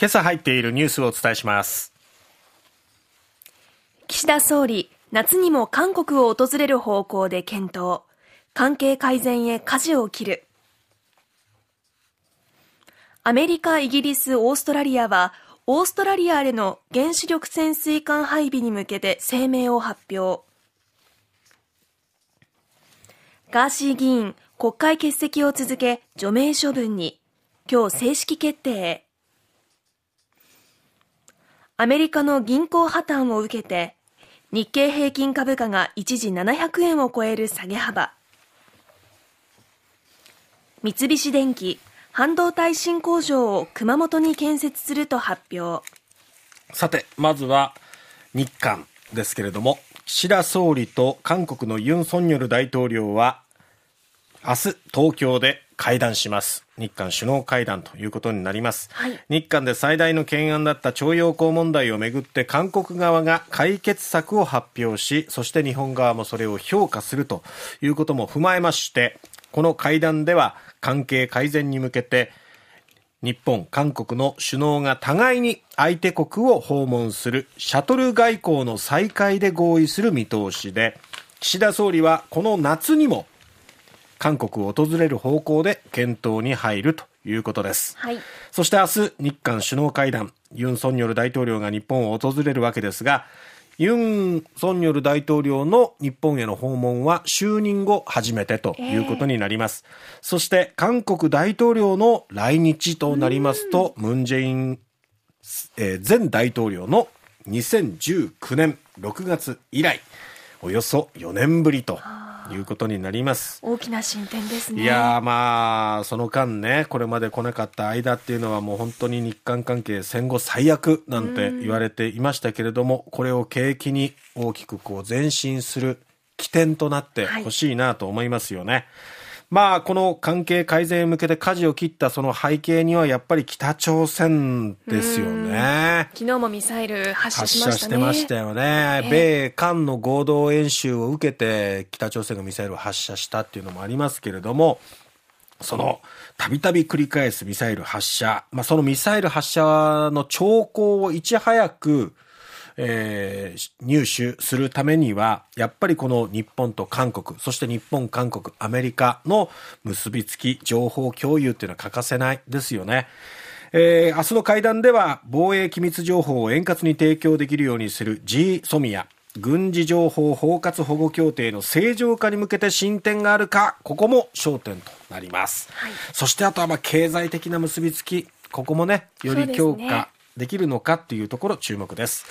今朝入っているニュースをお伝えします。岸田総理夏にも韓国を訪れる方向で検討。関係改善へ舵を切る。アメリカ、イギリス、オーストラリアはオーストラリアへの原子力潜水艦配備に向けて声明を発表。ガーシー議員国会欠席を続け除名処分に。今日正式決定。アメリカの銀行破綻を受けて日経平均株価が一時700円を超える下げ幅。三菱電機半導体新工場を熊本に建設すると発表。さてまずは日韓ですけれども岸田総理と韓国のユン・ソンニョル大統領は明日東京で会談します。日韓首脳会談ということになります、はい、日韓で最大の懸案だった徴用工問題をめぐって韓国側が解決策を発表しそして日本側もそれを評価するということも踏まえましてこの会談では関係改善に向けて日本、韓国の首脳が互いに相手国を訪問するシャトル外交の再開で合意する見通しで岸田総理はこの夏にも韓国を訪れる方向で検討に入るということです、はい、そして明日日韓首脳会談。ユン・ソンニョル大統領が日本を訪れるわけですがユン・ソンニョル大統領の日本への訪問は就任後初めてということになります、えー、そして韓国大統領の来日となりますとムン・ジェイン、えー、前大統領の2019年6月以来およそ4年ぶりということになります。大きな進展ですね。いやまあその間ねこれまで来なかった間っていうのはもう本当に日韓関係戦後最悪なんて言われていましたけれどもこれを契機に大きくこう前進する起点となってほしいなと思いますよね、はいまあ、この関係改善へ向けて舵を切ったその背景にはやっぱり北朝鮮ですよね。昨日もミサイル発射しましたね。発射してましたよね。米韓の合同演習を受けて北朝鮮がミサイルを発射したっていうのもありますけれども、その、たびたび繰り返すミサイル発射、まあ、そのミサイル発射の兆候をいち早く、えー、入手するためには、やっぱりこの日本と韓国、そして日本、韓国、アメリカの結びつき、情報共有っていうのは欠かせないですよね。えー、明日の会談では防衛機密情報を円滑に提供できるようにする G ソミア軍事情報包括保護協定の正常化に向けて進展があるかここも焦点となります、はい、そしてあとはまあ経済的な結びつきここもねより強化できるのかっていうところ注目です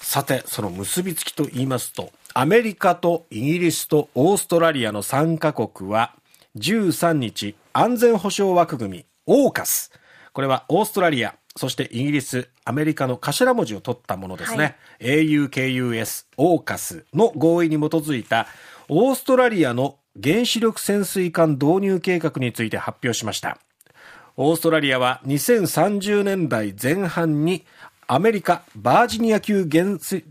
さて、その結びつきと言いますと、アメリカとイギリスとオーストラリアの3カ国は、13日、安全保障枠組み、オーカス。これはオーストラリア、そしてイギリス、アメリカの頭文字を取ったものですね。はい、AUKUS、オーカスの合意に基づいた、オーストラリアの原子力潜水艦導入計画について発表しました。オーストラリアは2030年代前半にアメリカバージニア級原子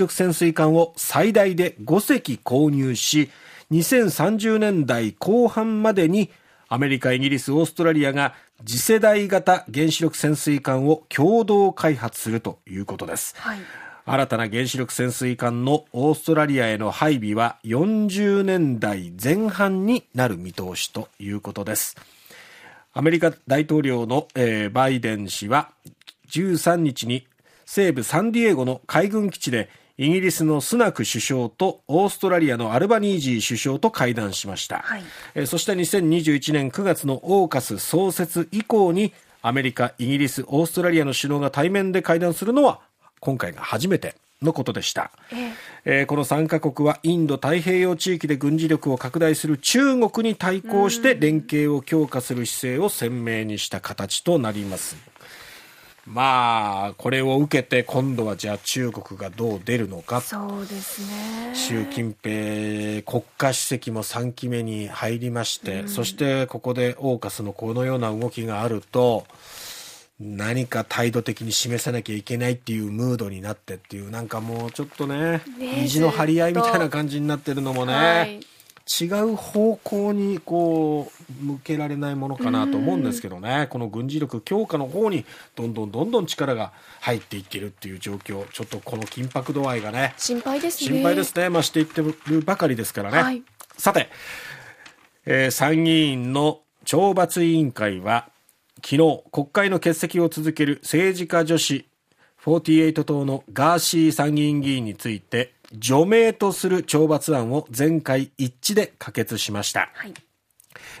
力潜水艦を最大で5隻購入し2030年代後半までにアメリカ、イギリス、オーストラリアが次世代型原子力潜水艦を共同開発するということです。はい新たな原子力潜水艦のオーストラリアへの配備は40年代前半になる見通しということです。アメリカ大統領の、えー、バイデン氏は13日に西部サンディエゴの海軍基地でイギリスのスナク首相とオーストラリアのアルバニージー首相と会談しました、はい、えそして2021年9月のオーカス創設以降にアメリカ、イギリス、オーストラリアの首脳が対面で会談するのは今回が初めてのことでした、えー、この3カ国はインド太平洋地域で軍事力を拡大する中国に対抗して連携を強化する姿勢を鮮明にした形となります。まあ、これを受けて今度はじゃあ中国がどう出るのか。そうですね。習近平国家主席も3期目に入りまして、うん、そしてここでオーカスのこのような動きがあると、何か態度的に示さなきゃいけないっていうムードになってっていう、なんかもうちょっとね、意地の張り合いみたいな感じになってるのもね、はい違う方向にこう向けられないものかなと思うんですけどね、この軍事力強化の方にどんどんどんどん力が入っていってるっていう状況、ちょっとこの緊迫度合いがね、心配ですね。心配ですね、まあ、していってるばかりですからね。はいさて、えー参議院の懲罰委員会は昨日国会の欠席を続ける政治家女子48党のガーシー参議院議員について除名とする懲罰案を全会一致で可決しました、はい。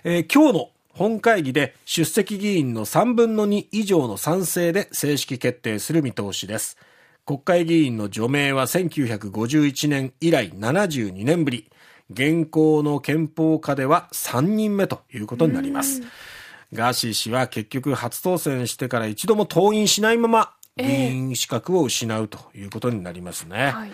えー今日の本会議で出席議員の3分の2以上の賛成で正式決定する見通しです。国会議員の除名は1951年以来72年ぶり。現行の憲法下では3人目ということになりますガーシー氏は結局初当選してから一度も登院しないまま議員資格を失うということになりますね、はい。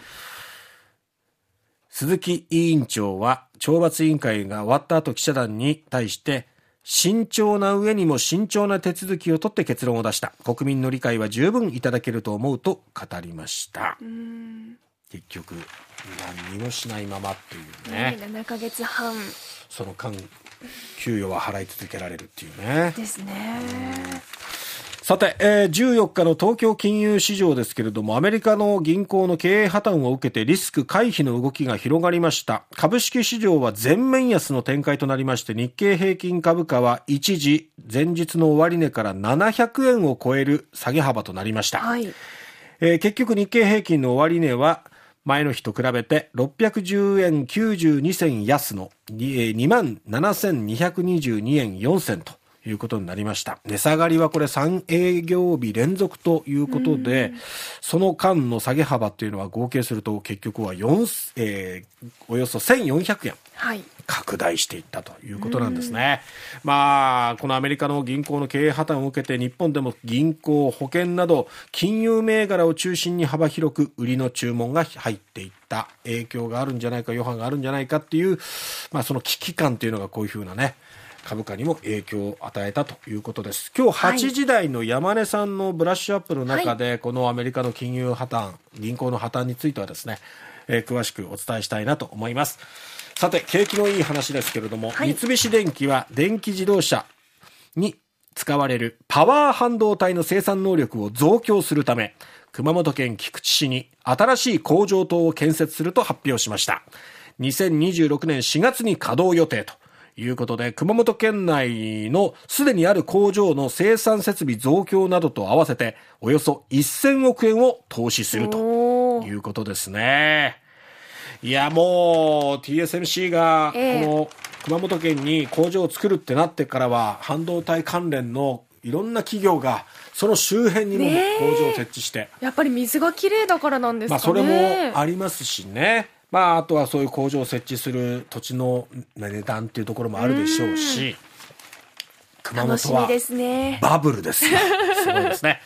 鈴木委員長は懲罰委員会が終わった後記者団に対して慎重な上にも慎重な手続きを取って結論を出した。国民の理解は十分いただけると思うと語りました。結局何にもしないままっていうね。7ヶ月半。その間給与は払い続けられるっていうねですね。さて、えー14日の東京金融市場ですけれども、アメリカの銀行の経営破綻を受けてリスク回避の動きが広がりました。株式市場は全面安の展開となりまして、日経平均株価は一時、前日の終値から700円を超える下げ幅となりました。はい。えー結局日経平均の終値は前の日と比べて610円92銭安の2万7222円4銭と。いうことになりました。値下がりはこれ3営業日連続ということで、その間の下げ幅っていうのは合計すると結局は4、えーおよそ1400円。はい。拡大していったということなんですね。まあ、このアメリカの銀行の経営破綻を受けて日本でも銀行、保険など金融銘柄を中心に幅広く売りの注文が入っていった影響があるんじゃないか、余波があるんじゃないかっていう、まあその危機感というのがこういうふうなね、株価にも影響を与えたということです。今日8時台の山根さんのブラッシュアップの中で、このアメリカの金融破綻、銀行の破綻についてはですね、えー詳しくお伝えしたいなと思います。さて、景気のいい話ですけれども、はい三菱電機は電気自動車に使われるパワー半導体の生産能力を増強するため、熊本県菊池市に新しい工場棟を建設すると発表しました。2026年4月に稼働予定ということで、熊本県内のすでにある工場の生産設備増強などと合わせて、およそ1000億円を投資するということですね。いや、もう TSMC がこええの熊本県に工場を作るってなってからは、半導体関連のいろんな企業がその周辺にも工場を設置して、やっぱり水が綺麗だからなんですかね。まあそれもありますしね。まああとはそういう工場を設置する土地の値段っていうところもあるでしょうし、熊本はみですね。バブルですよ。すごいですね。